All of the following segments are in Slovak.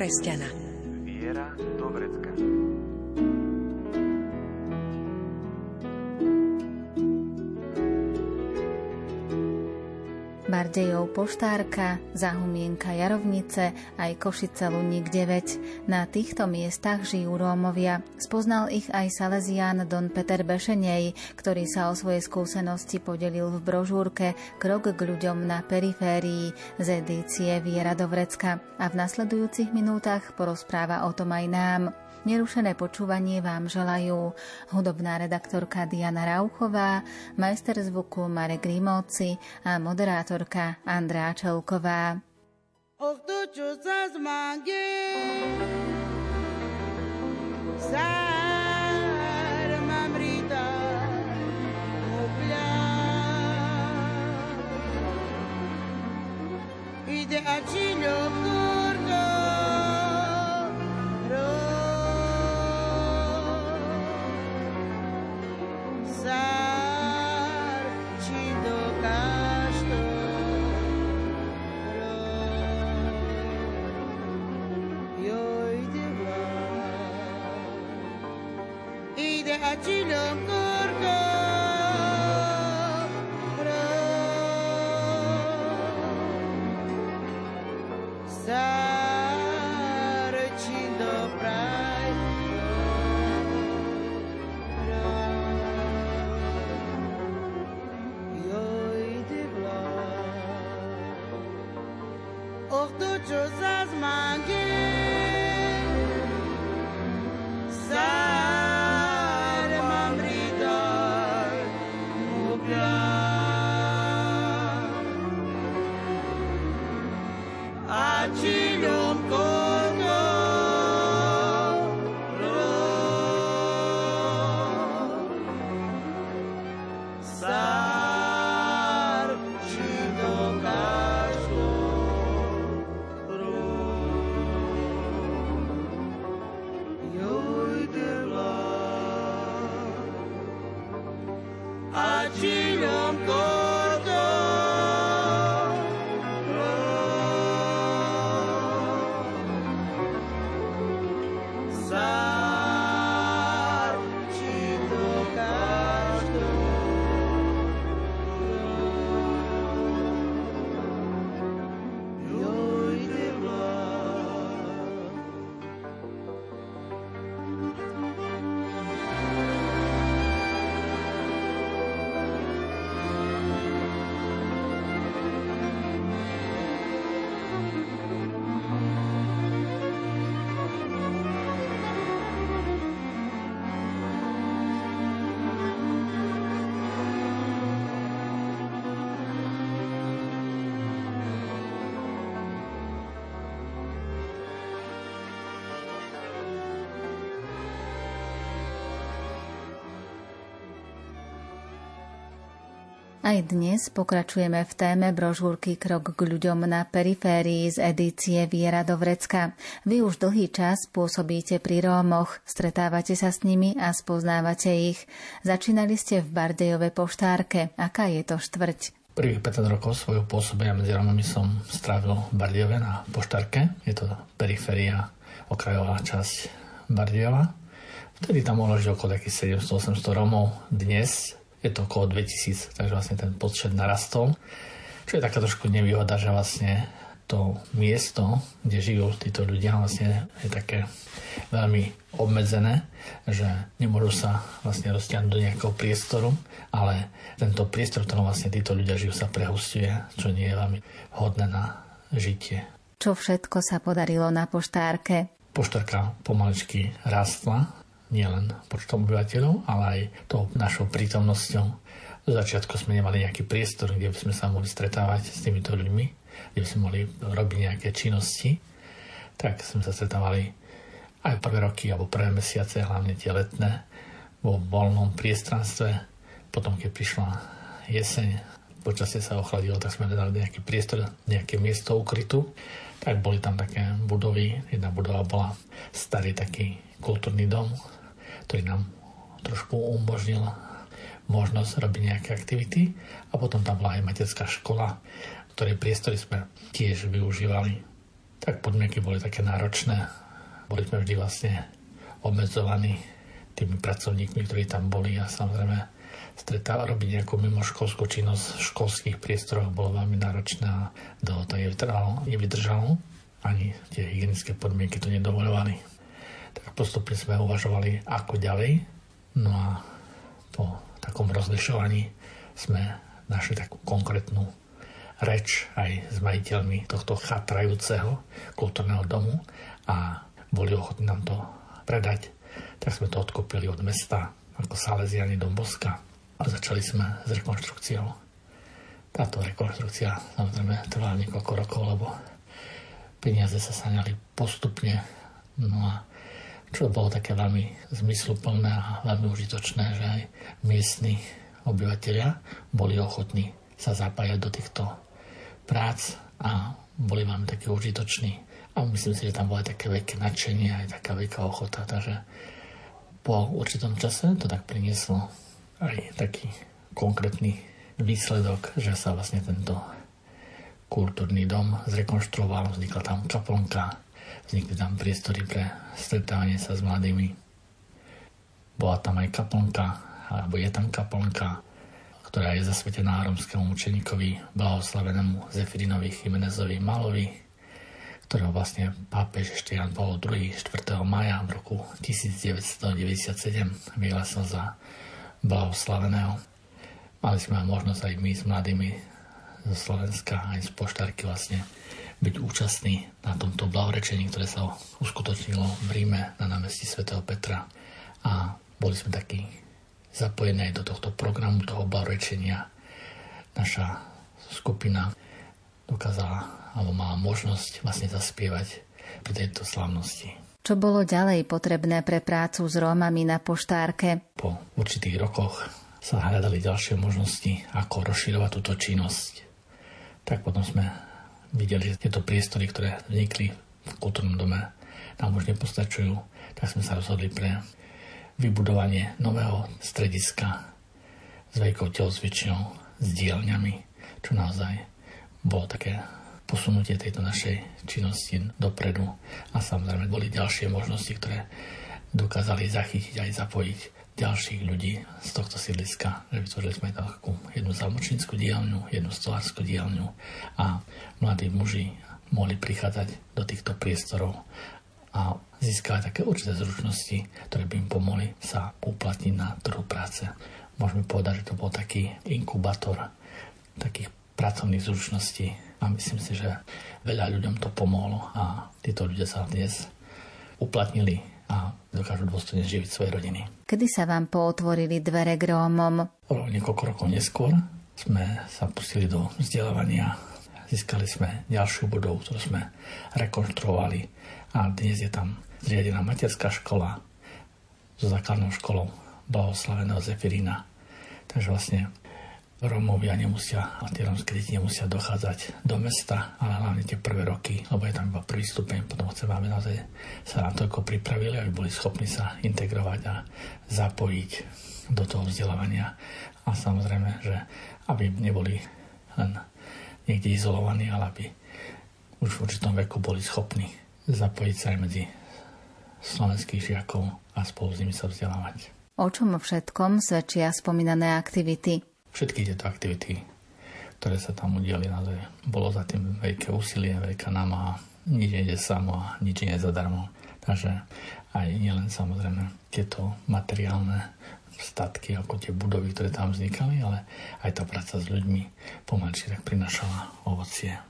kresťana. Poštárka, Zahumienka Jarovnice, aj Košice Luník 9. Na týchto miestach žijú Rómovia. Spoznal ich aj Salesián Don Peter Bešenej, ktorý sa o svoje skúsenosti podelil v brožúrke Krok k ľuďom na periférii z edície Viera do Vrecka a v nasledujúcich minútach porozpráva o tom aj nám. Nerušené počúvanie vám želajú hudobná redaktorka Diana Rauchová, majster zvuku Marek Grimovci a moderátorka Andrá Čelková. Och to, čo sa zmangie, sár mám rita, Ide a Aj dnes pokračujeme v téme brožúrky Krok k ľuďom na periférii z edície Viera do Vrecka. Vy už dlhý čas pôsobíte pri Rómoch, stretávate sa s nimi a spoznávate ich. Začínali ste v Bardejove poštárke. Aká je to štvrť? Prvých 15 rokov svojho pôsobenia medzi Rómami som strávil v Bardejove na poštárke. Je to periféria, okrajová časť Bardejova. Vtedy tam mohlo žiť okolo takých 700-800 Rómov. Dnes je to okolo 2000, takže vlastne ten počet narastol. Čo je taká trošku nevýhoda, že vlastne to miesto, kde žijú títo ľudia, vlastne je také veľmi obmedzené, že nemôžu sa vlastne roztiahnuť do nejakého priestoru, ale tento priestor, ktorom vlastne títo ľudia žijú, sa prehustuje, čo nie je veľmi hodné na žitie. Čo všetko sa podarilo na poštárke? Poštárka pomaličky rastla, nielen počtom obyvateľov, ale aj tou našou prítomnosťou. Do začiatku sme nemali nejaký priestor, kde by sme sa mohli stretávať s týmito ľuďmi, kde by sme mohli robiť nejaké činnosti. tak sme sa stretávali aj prvé roky alebo prvé mesiace, hlavne tie letné, vo voľnom priestranstve. Potom, keď prišla jeseň, počasie sa ochladilo, tak sme dali nejaký priestor, nejaké miesto ukrytu. Tak boli tam také budovy. Jedna budova bola starý taký kultúrny dom, ktorý nám trošku umožnil možnosť robiť nejaké aktivity. A potom tam bola aj materská škola, ktorej priestory sme tiež využívali. Tak podmienky boli také náročné. Boli sme vždy vlastne obmedzovaní tými pracovníkmi, ktorí tam boli a samozrejme stretávať, robiť nejakú mimoškolskú činnosť v školských priestoroch bolo veľmi náročné a dlho to nevydržalo. Ani tie hygienické podmienky to nedovolovali. Tak postupne sme uvažovali, ako ďalej. No a po takom rozlišovaní sme našli takú konkrétnu reč aj s majiteľmi tohto chatrajúceho kultúrneho domu a boli ochotní nám to predať tak sme to odkúpili od mesta ako Salesiani do Boska a začali sme s rekonštrukciou. Táto rekonštrukcia samozrejme trvala niekoľko rokov, lebo peniaze sa saňali postupne. No a čo bolo také veľmi zmysluplné a veľmi užitočné, že aj miestni obyvateľia boli ochotní sa zapájať do týchto prác a boli vám také užitoční. A myslím si, že tam bolo aj také veľké nadšenie, aj taká veľká ochota. Takže po určitom čase to tak prinieslo aj taký konkrétny výsledok, že sa vlastne tento kultúrny dom zrekonštruoval, vznikla tam kaplnka, vznikli tam priestory pre stretávanie sa s mladými. Bola tam aj kaplnka, alebo je tam kaplnka, ktorá je zasvetená rómskému učeníkovi, blahoslavenému Zefirinovi Chimenezovi Malovi, ktorého vlastne pápež ešte Jan Paul II 4. maja v roku 1997 vyhlásil za blahoslaveného. Mali sme možnosť aj my s mladými zo Slovenska aj z poštárky vlastne byť účastní na tomto blahorečení, ktoré sa uskutočnilo v Ríme na námestí svätého Petra. A boli sme takí zapojení do tohto programu, toho blahorečenia. Naša skupina dokázala alebo mala možnosť vlastne zaspievať pri tejto slavnosti. Čo bolo ďalej potrebné pre prácu s Rómami na poštárke? Po určitých rokoch sa hľadali ďalšie možnosti, ako rozširovať túto činnosť. Tak potom sme videli, tieto priestory, ktoré vznikli v kultúrnom dome, nám už nepostačujú, tak sme sa rozhodli pre vybudovanie nového strediska s veľkou telozvičňou, s dielňami, čo naozaj bolo také posunutie tejto našej činnosti dopredu. A samozrejme boli ďalšie možnosti, ktoré dokázali zachytiť aj zapojiť ďalších ľudí z tohto sídliska, že vytvorili sme takú jednu zamočníckú dielňu, jednu stolárskú dielňu a mladí muži mohli prichádzať do týchto priestorov a získať také určité zručnosti, ktoré by im pomohli sa uplatniť na trhu práce. Môžeme povedať, že to bol taký inkubátor takých pracovných zručností, a myslím si, že veľa ľuďom to pomohlo a títo ľudia sa dnes uplatnili a dokážu dôstojne živiť svoje rodiny. Kedy sa vám pootvorili dvere k Rómom? O niekoľko rokov neskôr sme sa pustili do vzdelávania. Získali sme ďalšiu budovu, ktorú sme rekonštruovali a dnes je tam zriadená materská škola so základnou školou blahoslaveného Zefirina. Takže vlastne Romovia nemusia, a tie romské deti nemusia dochádzať do mesta, ale hlavne tie prvé roky, lebo je tam iba prvý stupeň, potom chceme, aby naozaj sa na toľko pripravili, aby boli schopní sa integrovať a zapojiť do toho vzdelávania. A samozrejme, že aby neboli len niekde izolovaní, ale aby už v určitom veku boli schopní zapojiť sa aj medzi slovenských žiakov a spolu s nimi sa vzdelávať. O čom všetkom svedčia spomínané aktivity? Všetky tieto aktivity, ktoré sa tam udiali, naozaj bolo za tým veľké úsilie, veľká námaha, nič nie samo a nič nie je zadarmo. Takže aj nielen samozrejme tieto materiálne statky, ako tie budovy, ktoré tam vznikali, ale aj tá práca s ľuďmi pomalšie tak prinašala ovocie.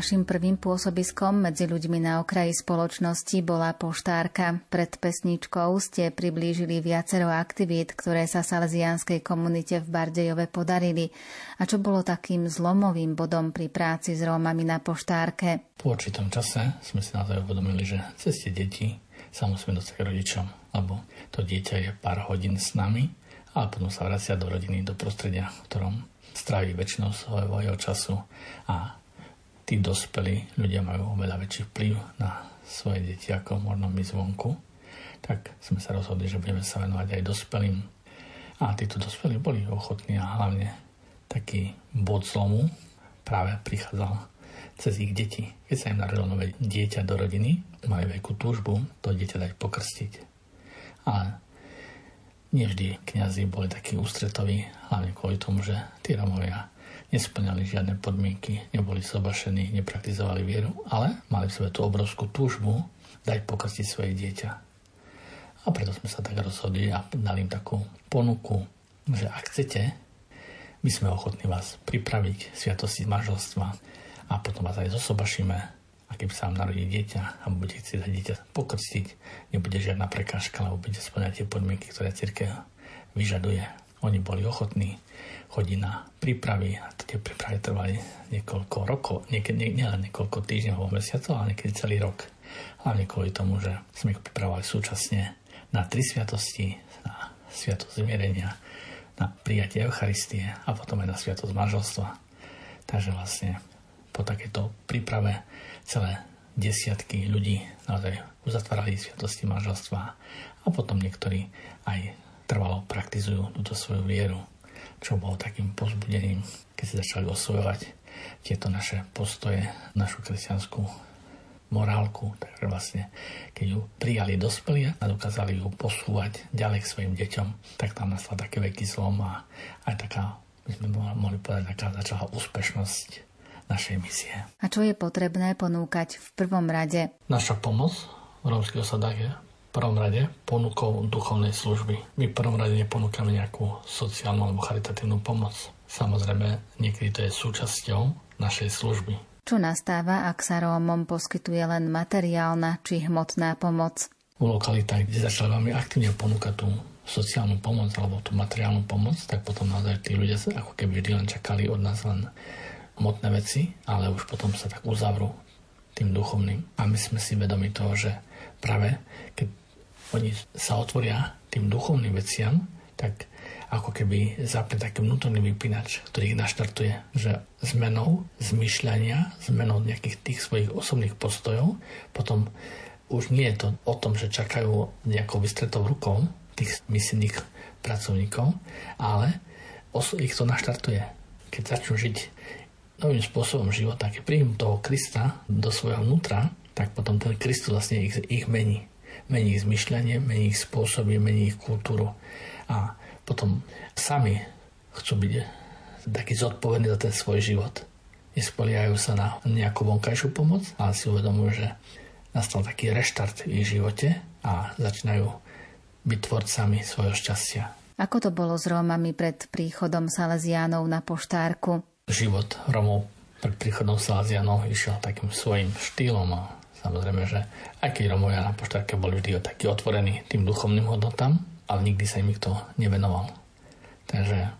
Vašim prvým pôsobiskom medzi ľuďmi na okraji spoločnosti bola poštárka. Pred pesničkou ste priblížili viacero aktivít, ktoré sa salesianskej komunite v Bardejove podarili. A čo bolo takým zlomovým bodom pri práci s Rómami na poštárke? Po určitom čase sme si naozaj uvedomili, že ceste deti sa musíme dostať rodičom, lebo to dieťa je pár hodín s nami a potom sa vracia do rodiny, do prostredia, v ktorom strávi väčšinou svojho času a tí dospelí ľudia majú oveľa väčší vplyv na svoje deti ako možno my zvonku, tak sme sa rozhodli, že budeme sa venovať aj dospelým. A títo dospelí boli ochotní a hlavne taký bod zlomu práve prichádzal cez ich deti. Keď sa im narodilo nové dieťa do rodiny, mali veľkú túžbu to dieťa dať pokrstiť. Ale nie vždy kniazy boli takí ústretoví, hlavne kvôli tomu, že tí Romovia nesplňali žiadne podmienky, neboli sobašení, nepraktizovali vieru, ale mali v sebe tú obrovskú túžbu dať pokrstiť svoje dieťa. A preto sme sa tak rozhodli a dali im takú ponuku, že ak chcete, my sme ochotní vás pripraviť sviatosti manželstva a potom vás aj zosobašíme a keď sa vám narodí dieťa a budete chcieť dieťa pokrstiť, nebude žiadna prekážka, lebo budete splňať tie podmienky, ktoré církev vyžaduje. Oni boli ochotní chodí na prípravy tie prípravy trvali niekoľko rokov, niekedy nie, nielen niekoľko týždňov alebo mesiacov, ale niekedy celý rok. Hlavne kvôli tomu, že sme ich pripravovali súčasne na tri sviatosti, na sviatosť zmierenia, na prijatie Eucharistie a potom aj na sviatosť manželstva. Takže vlastne po takéto príprave celé desiatky ľudí naozaj uzatvárali sviatosti manželstva a potom niektorí aj trvalo praktizujú túto svoju vieru čo bolo takým pozbudením, keď si začali osvojovať tieto naše postoje, našu kresťanskú morálku. Takže vlastne, keď ju prijali dospelí a dokázali ju posúvať ďalej k svojim deťom, tak tam nastal taký veľký zlom a aj taká, my sme mohli povedať, taká začala úspešnosť našej misie. A čo je potrebné ponúkať v prvom rade? Naša pomoc v rómskych osadách je prvom rade ponukou duchovnej služby. My v prvom rade neponúkame nejakú sociálnu alebo charitatívnu pomoc. Samozrejme, niekedy to je súčasťou našej služby. Čo nastáva, ak sa Rómom poskytuje len materiálna či hmotná pomoc? V lokalitách, kde začali veľmi aktívne ponúkať tú sociálnu pomoc alebo tú materiálnu pomoc, tak potom naozaj tí ľudia sa ako keby vždy len čakali od nás len hmotné veci, ale už potom sa tak uzavrú tým duchovným. A my sme si vedomi toho, že práve keď oni sa otvoria tým duchovným veciam, tak ako keby zapne taký vnútorný vypínač, ktorý ich naštartuje, že zmenou zmyšľania, zmenou nejakých tých svojich osobných postojov, potom už nie je to o tom, že čakajú nejakou vystretou rukou tých misijných pracovníkov, ale ich to naštartuje. Keď začnú žiť novým spôsobom života, keď príjmu toho Krista do svojho vnútra, tak potom ten Kristus vlastne ich, ich mení. Mení ich zmyšľanie, mení ich spôsoby, mení ich kultúru. A potom sami chcú byť taký zodpovední za ten svoj život. Nespoliajú sa na nejakú vonkajšiu pomoc, ale si uvedomujú, že nastal taký reštart v ich živote a začínajú byť tvorcami svojho šťastia. Ako to bolo s Rómami pred príchodom Salesiánov na poštárku? Život Rómov pred príchodom Salesiánov išiel takým svojim štýlom a samozrejme, že aj keď Rómovia na poštárke boli vždy takí otvorení tým duchovným hodnotám, ale nikdy sa im nikto nevenoval. Takže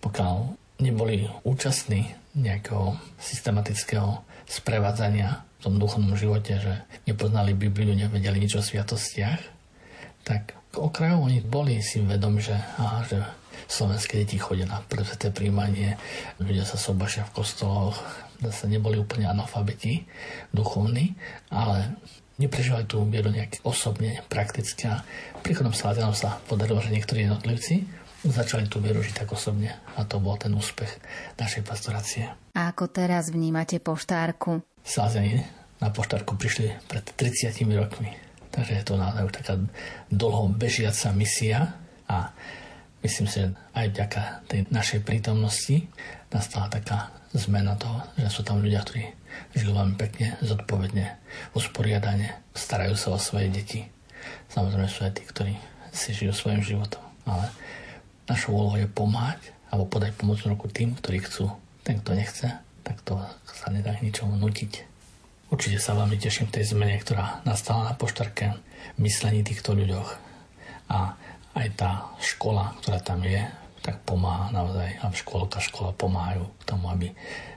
pokiaľ neboli účastní nejakého systematického sprevádzania v tom duchovnom živote, že nepoznali Bibliu, nevedeli nič o sviatostiach, tak okrajov oni boli si vedomi, že, aha, že slovenské deti chodia na prvé príjmanie, ľudia sa sobašia v kostoloch, zase neboli úplne analfabeti duchovní, ale neprežívali tú vieru nejak osobne, prakticky a príchodom Salesianov sa podarilo, že niektorí jednotlivci začali tú vieru žiť tak osobne a to bol ten úspech našej pastorácie. A ako teraz vnímate poštárku? Salesiani na poštárku prišli pred 30 rokmi Takže je to naozaj taká dlho bežiaca misia a myslím si, že aj vďaka tej našej prítomnosti nastala taká zmena toho, že sú tam ľudia, ktorí žijú veľmi pekne, zodpovedne, usporiadane, starajú sa o svoje deti. Samozrejme sú aj tí, ktorí si žijú svojim životom. Ale našou úlohou je pomáhať alebo podať pomocnú ruku tým, ktorí chcú. Ten, kto nechce, tak to sa nedá ničomu nutiť. Určite sa veľmi teším tej zmene, ktorá nastala na poštarke myslení týchto ľuďoch. A aj tá škola, ktorá tam je, tak pomáha naozaj. A školka, škola pomáhajú k tomu, aby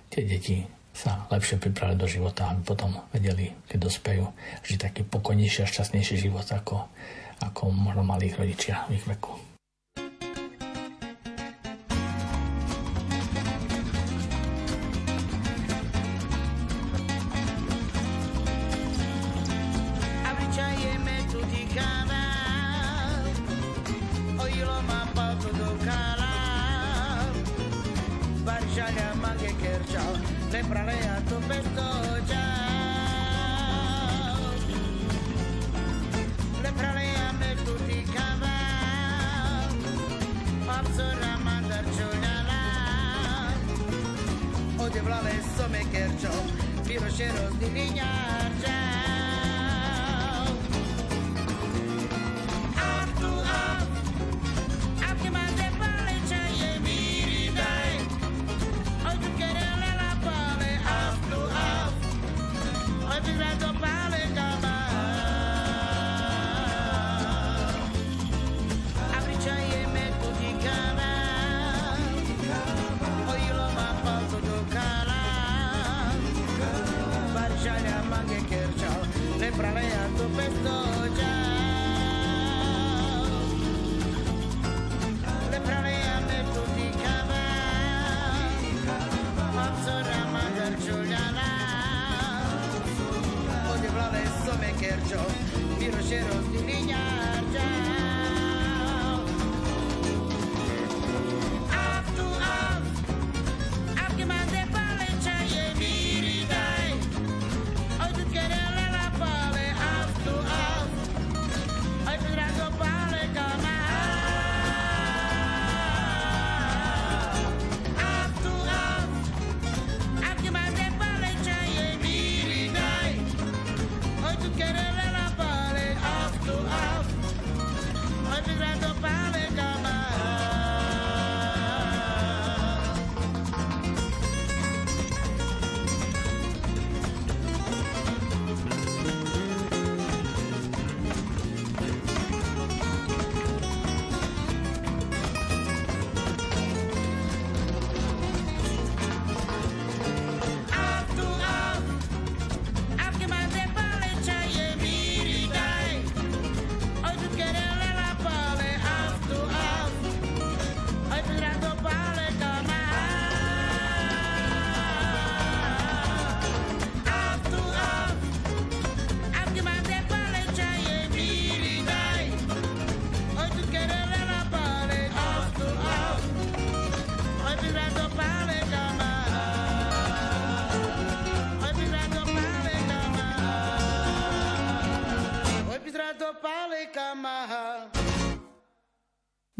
tie deti sa lepšie pripravili do života, aby potom vedeli, keď dospejú, žiť taký pokojnejší a šťastnejší život, ako, ako možno mali ich rodičia v ich veku.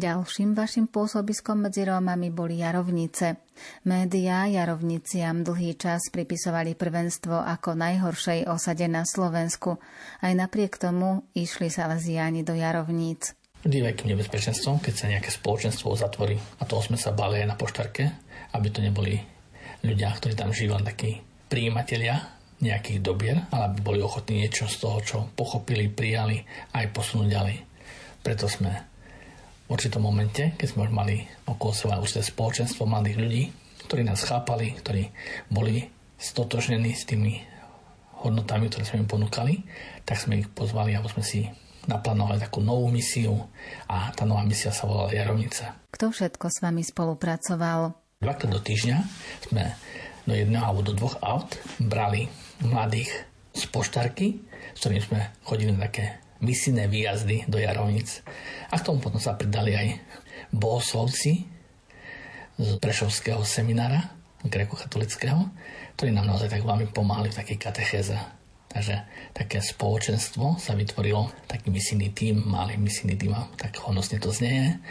Ďalším vašim pôsobiskom medzi Rómami boli Jarovnice. Média Jarovniciam dlhý čas pripisovali prvenstvo ako najhoršej osade na Slovensku. Aj napriek tomu išli Salesiáni do Jarovníc. Vždy veľkým nebezpečenstvom, keď sa nejaké spoločenstvo zatvorí. A toho sme sa bali aj na poštarke, aby to neboli ľudia, ktorí tam žijú len takí príjimatelia nejakých dobier, ale aby boli ochotní niečo z toho, čo pochopili, prijali, aj posunúť ďalej. Preto sme určitom momente, keď sme už mali okolo seba určité spoločenstvo mladých ľudí, ktorí nás chápali, ktorí boli stotožnení s tými hodnotami, ktoré sme im ponúkali, tak sme ich pozvali, aby sme si naplánovali takú novú misiu a tá nová misia sa volala Jarovnica. Kto všetko s vami spolupracoval? Dvakrát do týždňa sme do jedného alebo do dvoch aut brali mladých z poštarky, s ktorým sme chodili na také misijné výjazdy do Jarovnic. A k tomu potom sa pridali aj bohoslovci z Prešovského seminára grekokatolického, ktorí nám naozaj tak veľmi pomáhali v takej katechéze. Takže také spoločenstvo sa vytvorilo, taký misijný tým, malý misijný tým, tak honosne to znie.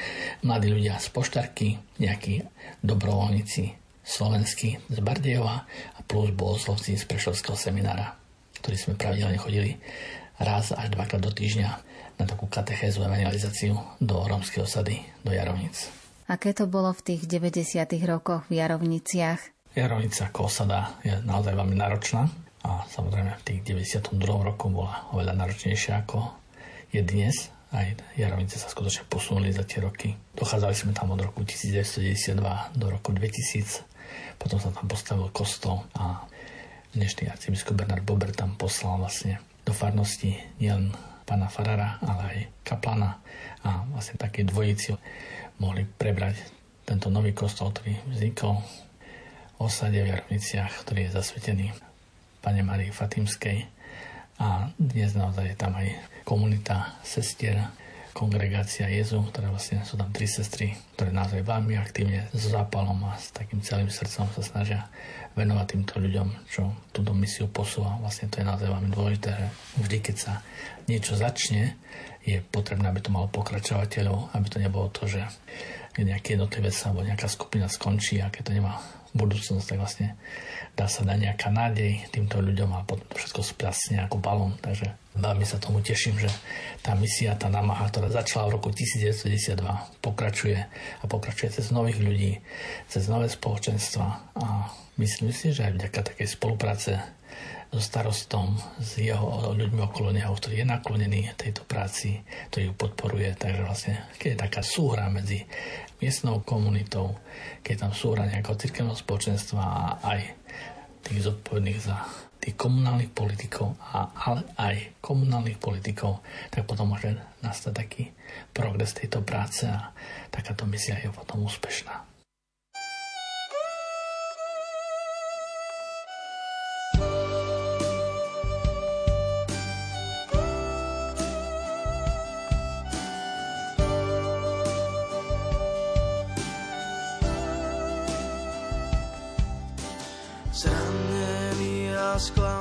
Mladí ľudia z poštarky, nejakí dobrovoľníci slovenskí z Bardejova a plus bohoslovci z Prešovského seminára, ktorí sme pravidelne chodili raz až dvakrát do týždňa na takú katechézu evangelizáciu do rómskej osady, do Jarovnic. Aké to bolo v tých 90. rokoch v Jarovniciach? Jarovnica ako osada je naozaj veľmi náročná a samozrejme v tých 92. roku bola oveľa náročnejšia ako je dnes. Aj Jarovnice sa skutočne posunuli za tie roky. Dochádzali sme tam od roku 1992 do roku 2000. Potom sa tam postavil kostol a dnešný arcibiskup Bernard Bober tam poslal vlastne do farnosti nielen pána Farara, ale aj kaplana. A vlastne také dvojici mohli prebrať tento nový kostol, ktorý vznikol v osade v Jarniciach, ktorý je zasvetený pane Marii Fatimskej. A dnes naozaj je tam aj komunita sestier, kongregácia Jezu, ktoré vlastne sú tam tri sestry, ktoré naozaj veľmi aktívne s zápalom a s takým celým srdcom sa snažia venovať týmto ľuďom, čo túto misiu posúva. Vlastne to je naozaj veľmi dôležité, že vždy, keď sa niečo začne, je potrebné, aby to malo pokračovateľov, aby to nebolo to, že nejaký jednotlivec alebo nejaká skupina skončí a keď to nemá budúcnosť, tak vlastne dá sa dať nejaká nádej týmto ľuďom a potom to všetko splasne ako balón. Takže veľmi sa tomu teším, že tá misia, tá námaha, ktorá začala v roku 1992, pokračuje a pokračuje cez nových ľudí, cez nové spoločenstva a myslím si, že aj vďaka takej spolupráce so starostom, s jeho ľuďmi okolo neho, ktorý je naklonený tejto práci, ktorý ju podporuje. Takže vlastne, keď je taká súhra medzi miestnou komunitou, keď tam súhra nejakého cirkevného spoločenstva a aj tých zodpovedných za tých komunálnych politikov, a, ale aj komunálnych politikov, tak potom môže nastať taký progres tejto práce a takáto misia je potom úspešná. glass glass.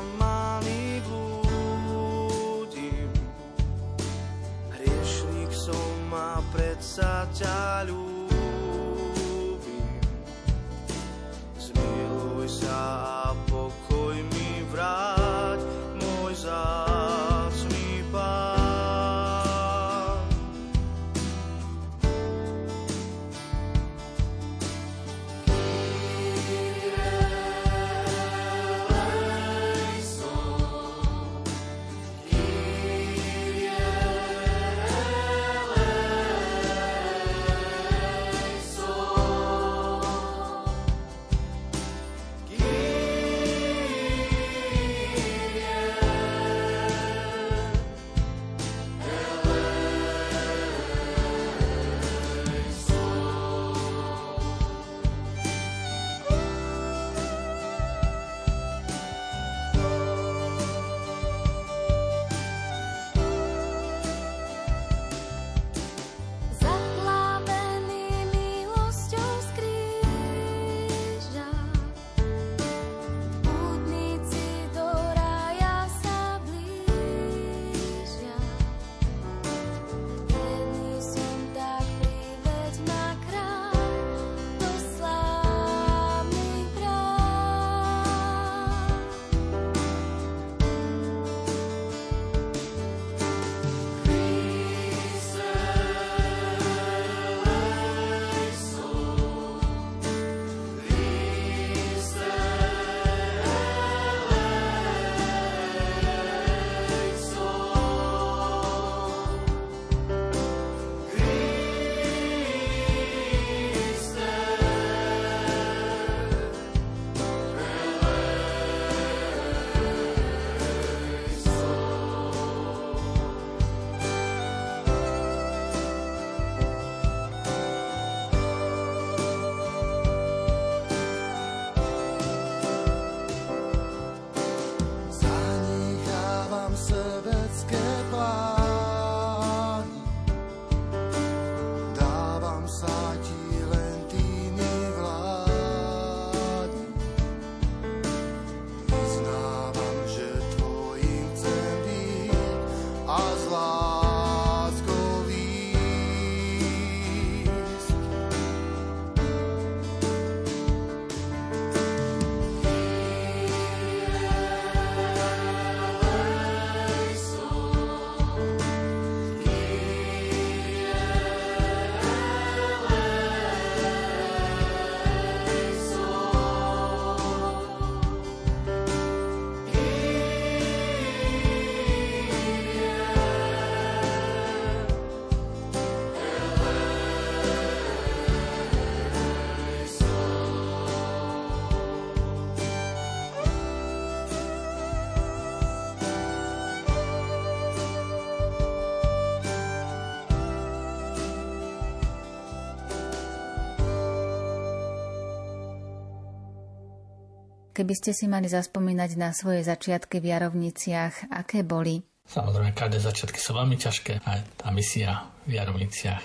Keby ste si mali zaspomínať na svoje začiatky v Jarovniciach, aké boli? Samozrejme, každé začiatky sú veľmi ťažké. Aj tá misia v Jarovniciach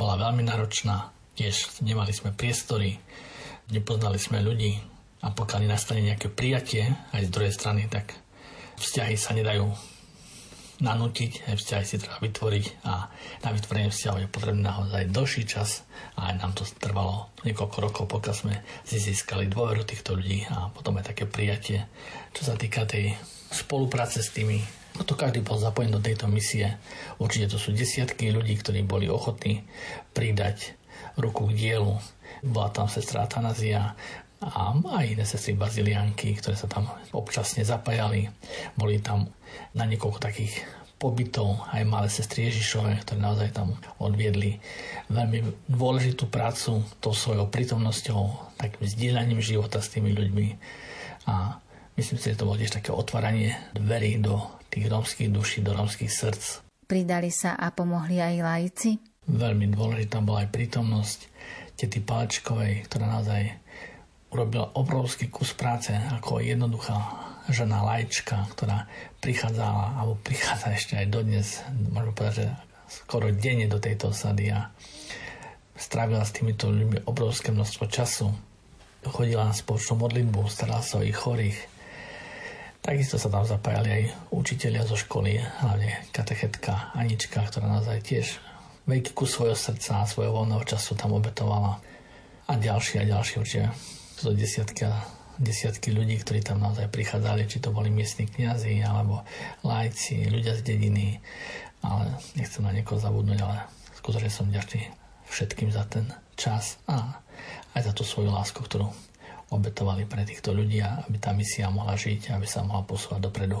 bola veľmi náročná. Tiež nemali sme priestory, nepoznali sme ľudí a pokiaľ nastane nejaké prijatie aj z druhej strany, tak vzťahy sa nedajú nanútiť, aj vzťahy si treba vytvoriť a na vytvorenie vzťahov je potrebný naozaj dlhší čas a aj nám to trvalo niekoľko rokov, pokiaľ sme si získali dôveru týchto ľudí a potom aj také prijatie. Čo sa týka tej spolupráce s tými No to každý bol zapojený do tejto misie. Určite to sú desiatky ľudí, ktorí boli ochotní pridať ruku k dielu. Bola tam sestra Atanazia, a aj iné sestry bazilianky, ktoré sa tam občasne zapájali. Boli tam na niekoľko takých pobytov aj malé sestry Ježišové, ktoré naozaj tam odviedli veľmi dôležitú prácu tou svojou prítomnosťou, takým zdieľaním života s tými ľuďmi. A myslím si, že to bolo tiež také otváranie dverí do tých rómskych duší, do rómskych srdc. Pridali sa a pomohli aj laici? Veľmi dôležitá bola aj prítomnosť tety Palečkovej, ktorá naozaj urobila obrovský kus práce ako jednoduchá žena lajčka, ktorá prichádzala, alebo prichádza ešte aj dodnes, môžeme povedať, že skoro denne do tejto osady a strávila s týmito ľuďmi obrovské množstvo času. Chodila na spoločnú modlitbu, starala sa o ich chorých. Takisto sa tam zapájali aj učitelia zo školy, hlavne katechetka Anička, ktorá naozaj tiež veľký kus svojho srdca a svojho voľného času tam obetovala. A ďalší a ďalší určite to desiatky a desiatky ľudí, ktorí tam naozaj prichádzali, či to boli miestni kniazy, alebo lajci, ľudia z dediny, ale nechcem na niekoho zabudnúť, ale skutočne som ďačný všetkým za ten čas a aj za tú svoju lásku, ktorú obetovali pre týchto ľudí, aby tá misia mohla žiť, aby sa mohla posúvať dopredu.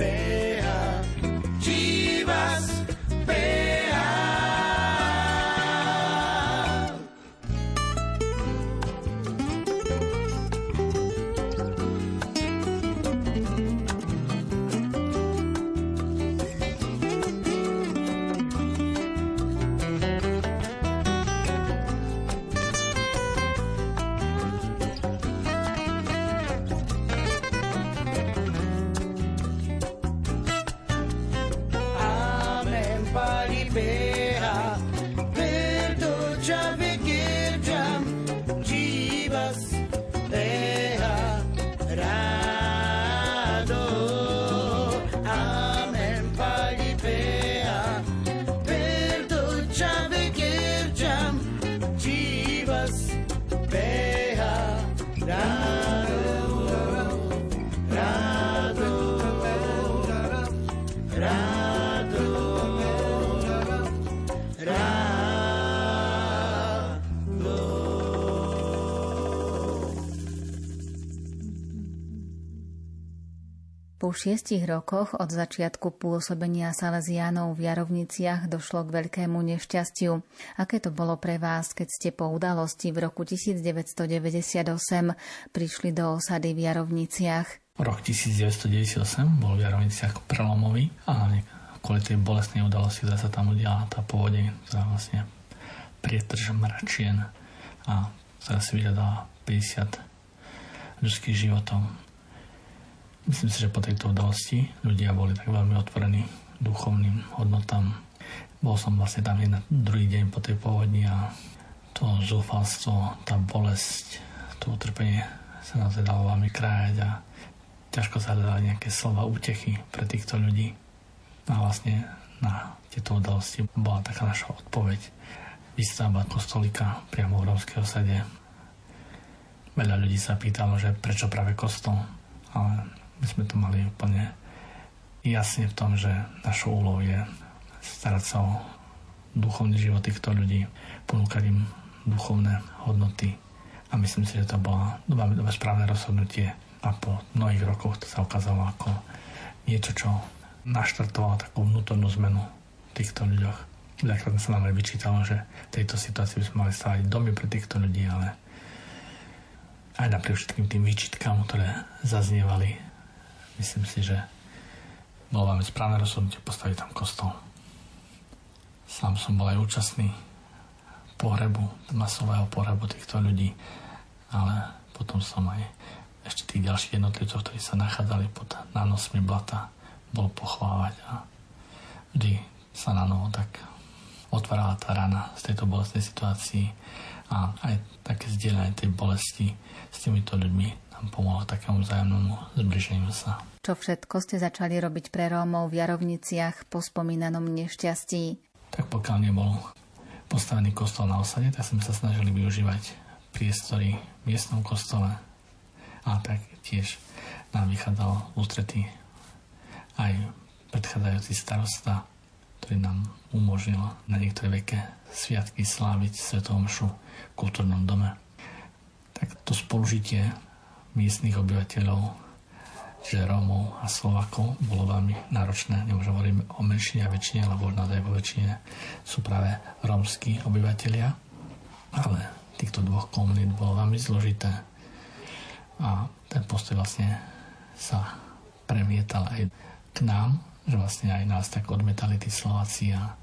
Baby. Po šiestich rokoch od začiatku pôsobenia Salesiánov v Jarovniciach došlo k veľkému nešťastiu. Aké to bolo pre vás, keď ste po udalosti v roku 1998 prišli do osady v Jarovniciach? Rok 1998 bol v Jarovniciach prelomový a kvôli tej bolestnej udalosti, sa tam udiala, tá povodeň, ktorá vlastne prietrž mračien a ktorá si vyhľadala 50 ľudských životov Myslím si, že po tejto udalosti ľudia boli tak veľmi otvorení duchovným hodnotám. Bol som vlastne tam na druhý deň po tej povodni a to zúfalstvo, tá bolesť, to utrpenie sa naozaj dalo veľmi krájať a ťažko sa hľadali nejaké slova útechy pre týchto ľudí. A vlastne na tieto udalosti bola taká naša odpoveď. Výstavba kostolika priamo v rómskej osade. Veľa ľudí sa pýtalo, že prečo práve kostol, ale my sme to mali úplne jasne v tom, že našou úlohou je starať sa o duchovný život týchto ľudí, ponúkať im duchovné hodnoty a myslím si, že to bolo veľmi dobré správne rozhodnutie a po mnohých rokoch to sa ukázalo ako niečo, čo naštartovalo takú vnútornú zmenu v týchto ľuďoch. Veľakrát sa nám aj vyčítalo, že v tejto situácii by sme mali stavať domy pre týchto ľudí, ale aj napriek všetkým tým výčitkám, ktoré zaznievali Myslím si, že bolo veľmi správne rozhodnutie postaviť tam kostol. Sám som bol aj účastný pohrebu, masového pohrebu týchto ľudí, ale potom som aj ešte tých ďalších jednotlivcov, ktorí sa nachádzali pod nánosmi blata, bol pochvávať a vždy sa na novo tak otvárala tá rana z tejto bolestnej situácii a aj také zdieľanie tej bolesti s týmito ľuďmi nám pomohlo takému vzájomnému zbliženiu sa. Čo všetko ste začali robiť pre Rómov v Jarovniciach po spomínanom nešťastí? Tak pokiaľ nebol postavený kostol na osade, tak sme sa snažili využívať priestory v miestnom kostole a tak tiež nám vychádzal ústretý aj predchádzajúci starosta, ktorý nám umožnil na niektoré veke sviatky sláviť Svetovú mšu v kultúrnom dome. Tak to spolužitie miestnych obyvateľov že Rómov a Slovakov bolo veľmi náročné. Nemôžem hovoriť o menšine a väčšine, lebo naozaj vo väčšine sú práve rómsky obyvateľia. Ale týchto dvoch komunít bolo veľmi zložité. A ten postoj vlastne sa premietal aj k nám, že vlastne aj nás tak odmetali tí Slováci a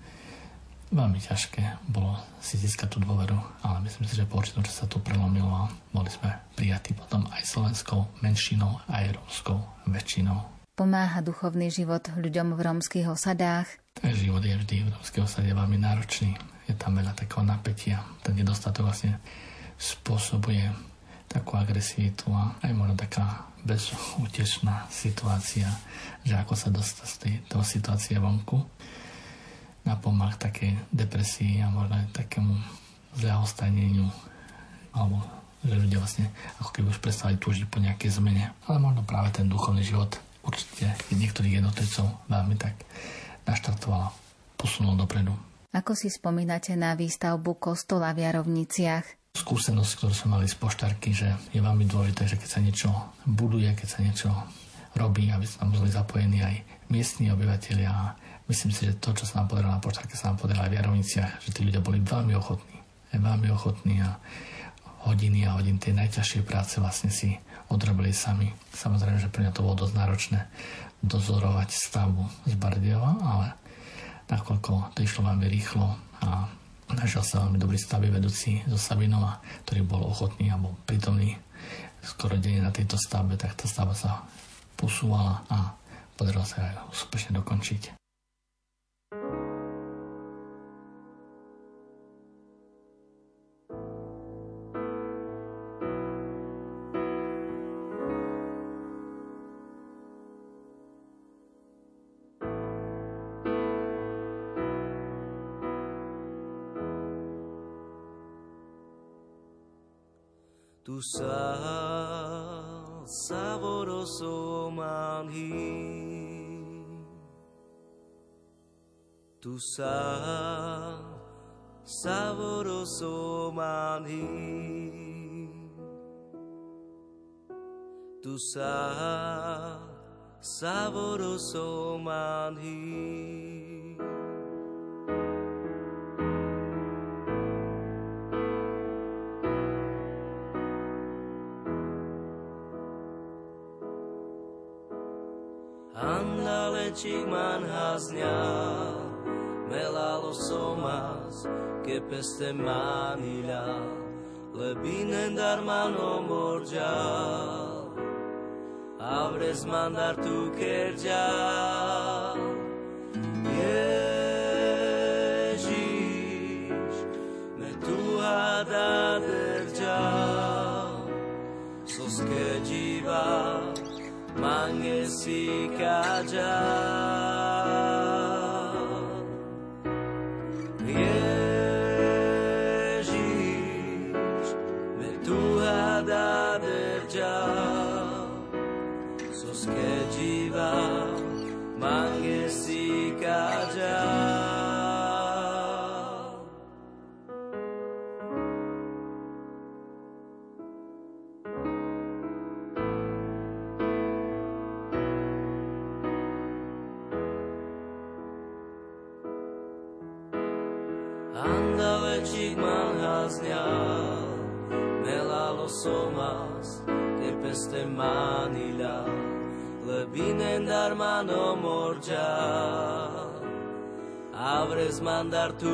veľmi ťažké bolo si získať tú dôveru, ale myslím si, že po určitom sa to prelomilo a boli sme prijatí potom aj slovenskou menšinou, aj rómskou väčšinou. Pomáha duchovný život ľuďom v rómskych osadách? Ten život je vždy v rómskej osade veľmi náročný. Je tam veľa takého napätia. Ten nedostatok vlastne spôsobuje takú agresivitu a aj možno taká bezútešná situácia, že ako sa dostať z tej, toho situácie vonku napomáha také depresii a možno aj takému zľahostaneniu alebo že ľudia vlastne ako keby už prestali túžiť po nejakej zmene. Ale možno práve ten duchovný život určite niektorých jednotlivcov veľmi tak naštartoval, posunul dopredu. Ako si spomínate na výstavbu kostola v Jarovniciach? Skúsenosť, ktorú sme mali z poštarky, že je veľmi dôležité, že keď sa niečo buduje, keď sa niečo robí, aby sa tam boli zapojení aj miestni obyvateľia Myslím si, že to, čo sa nám podarilo na poštárke, sa nám podarilo aj v Jarovniciach, že tí ľudia boli veľmi ochotní. Veľmi ochotní a hodiny a hodiny tej najťažšej práce vlastne si odrobili sami. Samozrejme, že pre mňa to bolo dosť náročné dozorovať stavbu z Bardiova, ale nakoľko to išlo veľmi rýchlo a našiel sa veľmi dobrý stavby vedúci zo Sabinova, ktorý bol ochotný a bol prítomný skoro denne na tejto stavbe, tak tá stavba sa posúvala a podarilo sa aj úspešne dokončiť. Tu sal saboroso manhi Tu sal saboroso manhi Tu sal saboroso manhi. Peste manila, lebinen darmano morja abres mandar tu kerja andar tu.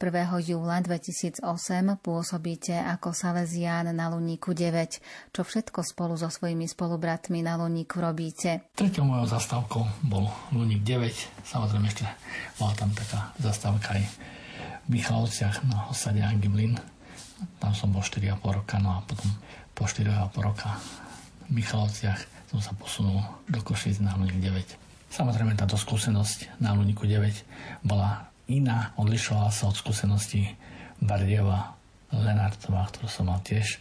1. júla 2008 pôsobíte ako Salesián na Luníku 9. Čo všetko spolu so svojimi spolubratmi na Luníku robíte? Tretou mojou zastávkou bol Luník 9. Samozrejme ešte bola tam taká zastávka aj v Michalovciach na osade Angiblin. Tam som bol 4,5 roka, no a potom po 4,5 roka v Michalovciach som sa posunul do Košic na Luník 9. Samozrejme táto skúsenosť na Luníku 9 bola iná, odlišovala sa od skúseností Bardieva, Lenartová, ktorú som mal tiež,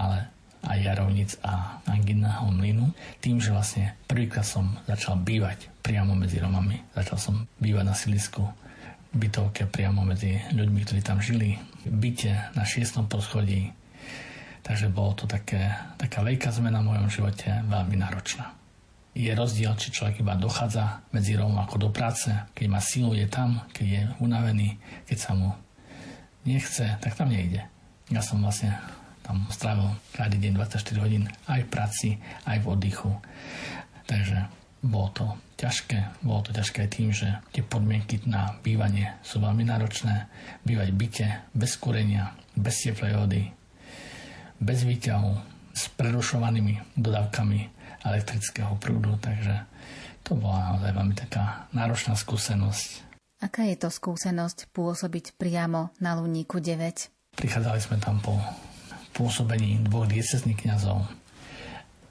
ale aj Jarovnic a Angina Mlinu, tým, že vlastne prvýkrát som začal bývať priamo medzi Romami. Začal som bývať na silisku, bytovke priamo medzi ľuďmi, ktorí tam žili, v byte na šiestom poschodí. Takže bolo to také, taká veľká zmena v mojom živote, veľmi náročná je rozdiel, či človek iba dochádza medzi Rómom ako do práce, keď má silu, je tam, keď je unavený, keď sa mu nechce, tak tam nejde. Ja som vlastne tam strávil každý deň 24 hodín aj v práci, aj v oddychu. Takže bolo to ťažké. Bolo to ťažké aj tým, že tie podmienky na bývanie sú veľmi náročné. Bývať v byte, bez kúrenia, bez teplej vody, bez výťahu, s prerušovanými dodávkami elektrického prúdu. Takže to bola naozaj veľmi taká náročná skúsenosť. Aká je to skúsenosť pôsobiť priamo na Luníku 9? Prichádzali sme tam po pôsobení dvoch diecezných kniazov,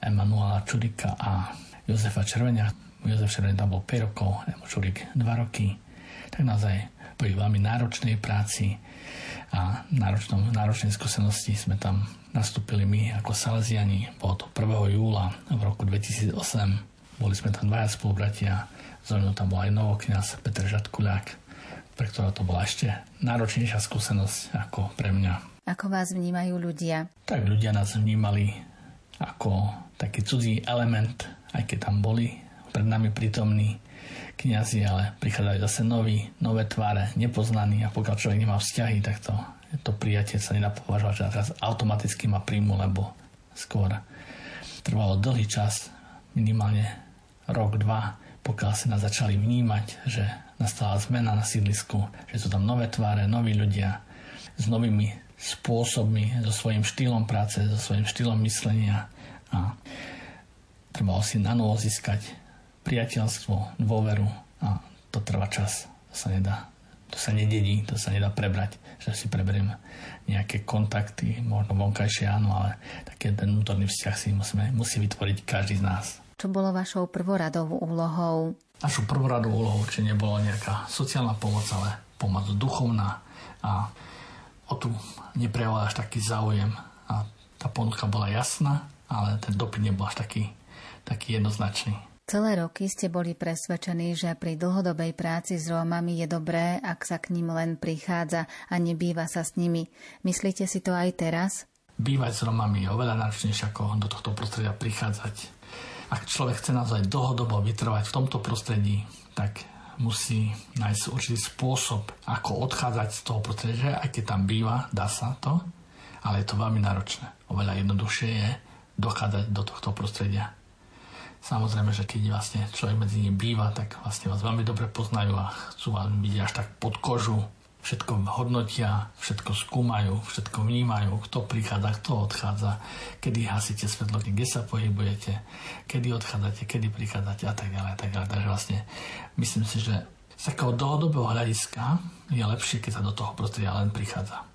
Emanuela Čurika a Jozefa Červenia. Jozef Červenia tam bol 5 rokov, Emo Čurik 2 roky. Tak naozaj ich veľmi náročnej práci a náročnom, náročnej skúsenosti sme tam nastúpili my ako Salesiani. Bolo to 1. júla v roku 2008. Boli sme tam dvaja spolubratia so mnou tam bol aj novokňaz Petr Žatkuľák, pre ktorého to bola ešte náročnejšia skúsenosť ako pre mňa. Ako vás vnímajú ľudia? Tak ľudia nás vnímali ako taký cudzí element, aj keď tam boli pred nami prítomní kniazy, ale prichádzali zase noví, nové tváre, nepoznaní a pokiaľ človek nemá vzťahy, tak to, to prijatie sa nedá považovať, že teraz automaticky má príjmu, lebo skôr trvalo dlhý čas, minimálne rok, dva, pokiaľ si nás začali vnímať, že nastala zmena na sídlisku, že sú tam nové tváre, noví ľudia s novými spôsobmi, so svojím štýlom práce, so svojím štýlom myslenia a trebalo si na novo získať priateľstvo, dôveru a to trvá čas. To sa nedá, to sa nededí, to sa nedá prebrať, že si preberiem nejaké kontakty, možno vonkajšie áno, ale taký ten vnútorný vzťah si musíme, musí vytvoriť každý z nás. Čo bolo vašou prvoradovou úlohou? Našou prvoradovou úlohou určite nebola nejaká sociálna pomoc, ale pomoc duchovná a o tu neprejavoval až taký záujem a tá ponuka bola jasná, ale ten dopyt nebol až taký, taký jednoznačný. Celé roky ste boli presvedčení, že pri dlhodobej práci s Rómami je dobré, ak sa k ním len prichádza a nebýva sa s nimi. Myslíte si to aj teraz? Bývať s Rómami je oveľa náročnejšie ako do tohto prostredia prichádzať ak človek chce naozaj dlhodobo vytrvať v tomto prostredí, tak musí nájsť určitý spôsob, ako odchádzať z toho prostredia, aj keď tam býva, dá sa to, ale je to veľmi náročné. Oveľa jednoduchšie je dochádzať do tohto prostredia. Samozrejme, že keď vlastne človek medzi nimi býva, tak vlastne vás veľmi dobre poznajú a chcú vás vidieť až tak pod kožu, všetko hodnotia, všetko skúmajú, všetko vnímajú, kto prichádza, kto odchádza, kedy hasíte svetlo, kde sa pohybujete, kedy odchádzate, kedy prichádzate a tak ďalej. A tak ďalej. Takže vlastne myslím si, že z takého dlhodobého hľadiska je lepšie, keď sa do toho prostredia len prichádza.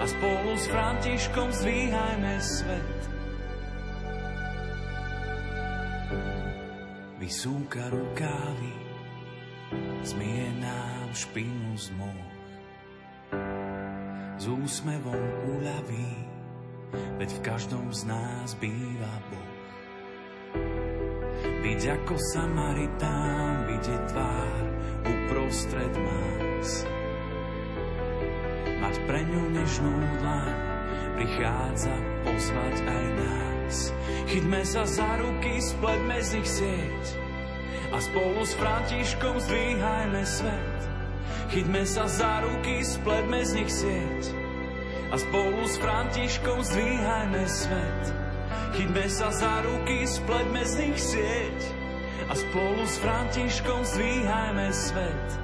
a spolu s Františkom zdvíhajme svet. Vysúka rukávy, zmie nám špinu z moh. S úsmevom uľaví, veď v každom z nás býva Boh. Byť ako Samaritán, vidieť tvár uprostred más. Mať pre ňu nežnú dlaň, prichádza pozvať aj nás. Chytme sa za ruky, spletme z nich sieť a spolu s Františkom zdvíhajme svet. Chytme sa za ruky, spletme z nich sieť a spolu s Františkom zdvíhajme svet. Chytme sa za ruky, spletme z nich sieť a spolu s Františkom zdvíhajme svet.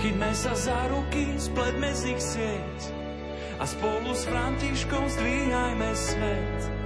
Chytme sa za ruky, spletme z nich sieť a spolu s Františkom zdvíhajme svet.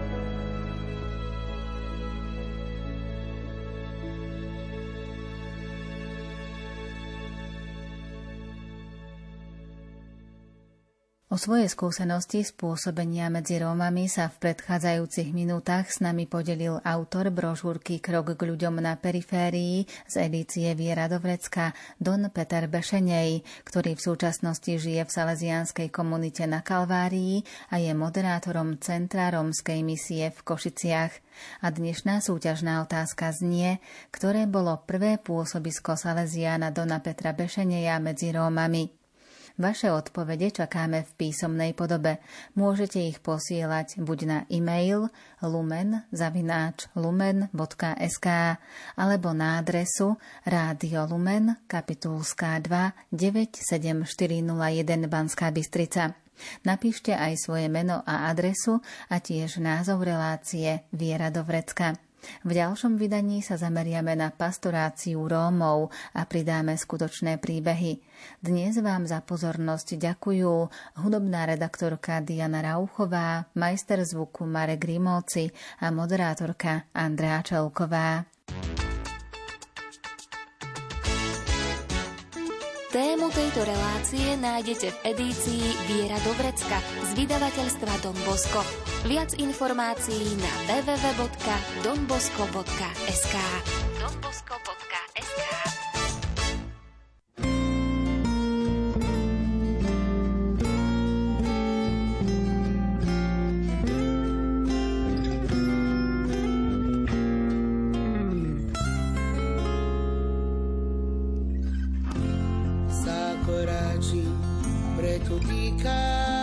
O svoje skúsenosti spôsobenia medzi Rómami sa v predchádzajúcich minútach s nami podelil autor brožúrky Krok k ľuďom na periférii z edície Viera Dovrecka Don Peter Bešenej, ktorý v súčasnosti žije v salesianskej komunite na Kalvárii a je moderátorom Centra rómskej misie v Košiciach. A dnešná súťažná otázka znie, ktoré bolo prvé pôsobisko Salesiana Dona Petra Bešeneja medzi Rómami. Vaše odpovede čakáme v písomnej podobe. Môžete ich posielať buď na e-mail lumen.lumen.sk alebo na adresu Rádio Lumen, kapitulská 2 97401 Banská Bystrica. Napíšte aj svoje meno a adresu a tiež názov relácie Viera do Vrecka. V ďalšom vydaní sa zameriame na pastoráciu Rómov a pridáme skutočné príbehy. Dnes vám za pozornosť ďakujú hudobná redaktorka Diana Rauchová, majster zvuku Marek Grimovci a moderátorka Andrea Čelková. Tému tejto relácie nájdete v edícii Viera Dobrecka z vydavateľstva Don Bosco. Viac informácií na www.donbosco.sk donbosco.sk stačí, preto dýkam.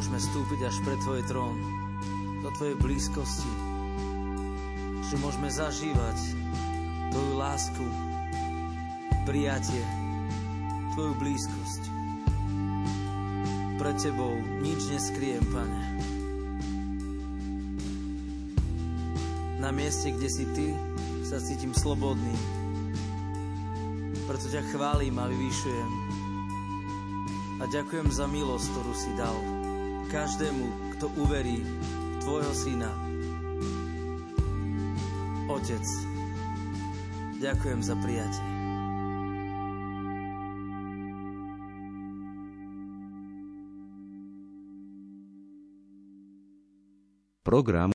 Môžeme stúpiť až pre Tvoj trón, do Tvojej blízkosti, že môžeme zažívať Tvoju lásku, prijatie, Tvoju blízkosť. Pred Tebou nič neskriem, Pane. Na mieste, kde si Ty, sa cítim slobodný. Preto ťa chválim a vyvýšujem. A ďakujem za milosť, ktorú si dal každému, kto uverí v Tvojho Syna. Otec, ďakujem za prijatie. Program